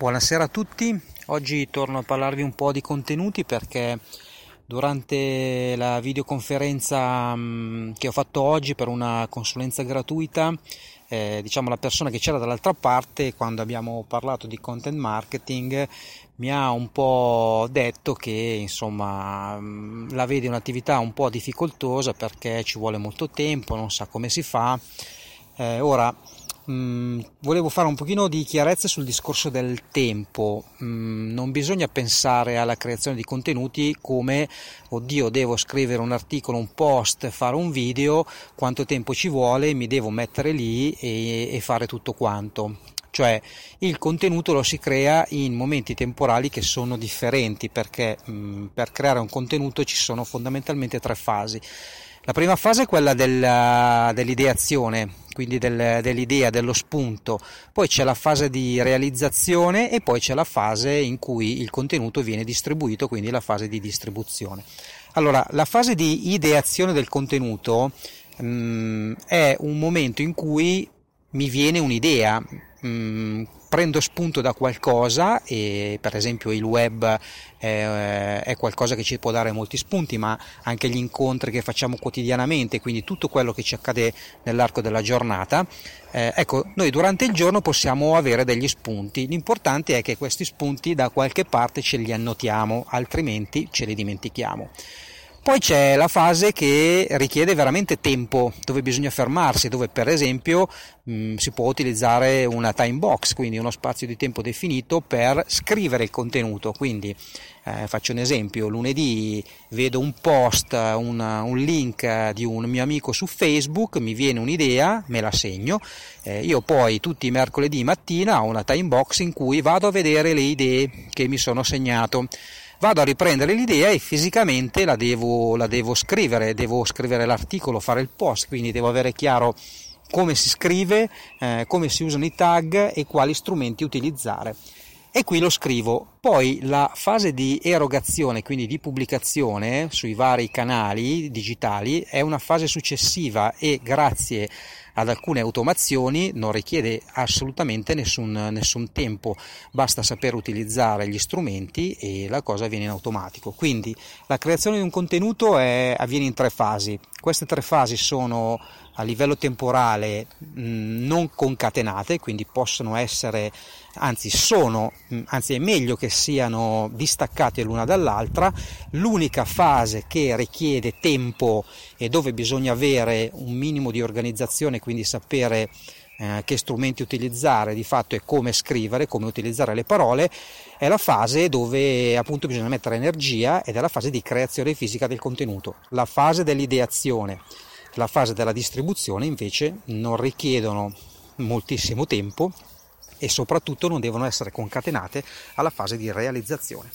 Buonasera a tutti, oggi torno a parlarvi un po' di contenuti perché durante la videoconferenza mm, che ho fatto oggi per una consulenza gratuita, eh, diciamo la persona che c'era dall'altra parte quando abbiamo parlato di content marketing mi ha un po' detto che insomma mm, la vede un'attività un po' difficoltosa perché ci vuole molto tempo, non sa come si fa. Eh, ora Mm, volevo fare un pochino di chiarezza sul discorso del tempo. Mm, non bisogna pensare alla creazione di contenuti come oddio, devo scrivere un articolo, un post, fare un video, quanto tempo ci vuole, mi devo mettere lì e, e fare tutto quanto. Cioè il contenuto lo si crea in momenti temporali che sono differenti perché mm, per creare un contenuto ci sono fondamentalmente tre fasi. La prima fase è quella del, dell'ideazione, quindi del, dell'idea, dello spunto, poi c'è la fase di realizzazione e poi c'è la fase in cui il contenuto viene distribuito, quindi la fase di distribuzione. Allora, la fase di ideazione del contenuto mh, mm, è un momento in cui mi viene un'idea, mh, mm, prendo spunto da qualcosa e per esempio il web è, è, qualcosa che ci può dare molti spunti ma anche gli incontri che facciamo quotidianamente quindi tutto quello che ci accade nell'arco della giornata. Eh, ecco noi durante il giorno possiamo avere degli spunti. L'importante è che questi spunti da qualche parte ce li annotiamo altrimenti ce li dimentichiamo poi c'è la fase che richiede veramente tempo, dove bisogna fermarsi, dove per esempio mh, mm, si può utilizzare una time box, quindi uno spazio di tempo definito per scrivere il contenuto. Quindi eh, faccio un esempio, lunedì vedo un post, un, un, link di un mio amico su Facebook, mi viene un'idea, me la segno, eh, io poi tutti i mercoledì mattina ho una time box in cui vado a vedere le idee che mi sono segnato vado a riprendere l'idea e fisicamente la devo, la devo scrivere, devo scrivere l'articolo, fare il post, quindi devo avere chiaro come si scrive, eh, come si usano i tag e quali strumenti utilizzare. E qui lo scrivo. Poi la fase di erogazione, quindi di pubblicazione sui vari canali digitali, è una fase successiva e grazie ad alcune automazioni non richiede assolutamente nessun, nessun tempo, basta saper utilizzare gli strumenti e la cosa avviene in automatico. Quindi la creazione di un contenuto è, avviene in tre fasi. Queste tre fasi sono a livello temporale non concatenate, quindi possono essere, anzi sono, anzi è meglio che siano distaccate l'una dall'altra. L'unica fase che richiede tempo e dove bisogna avere un minimo di organizzazione, quindi sapere eh, che strumenti utilizzare di fatto e come scrivere, come utilizzare le parole, è la fase dove appunto bisogna mettere energia ed è la fase di creazione fisica del contenuto. La fase dell'ideazione la fase della distribuzione invece non richiedono moltissimo tempo e soprattutto non devono essere concatenate alla fase di realizzazione.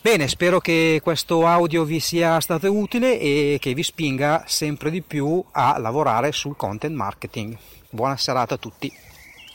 Bene, spero che questo audio vi sia stato utile e che vi spinga sempre di più a lavorare sul content marketing. Buona serata a tutti.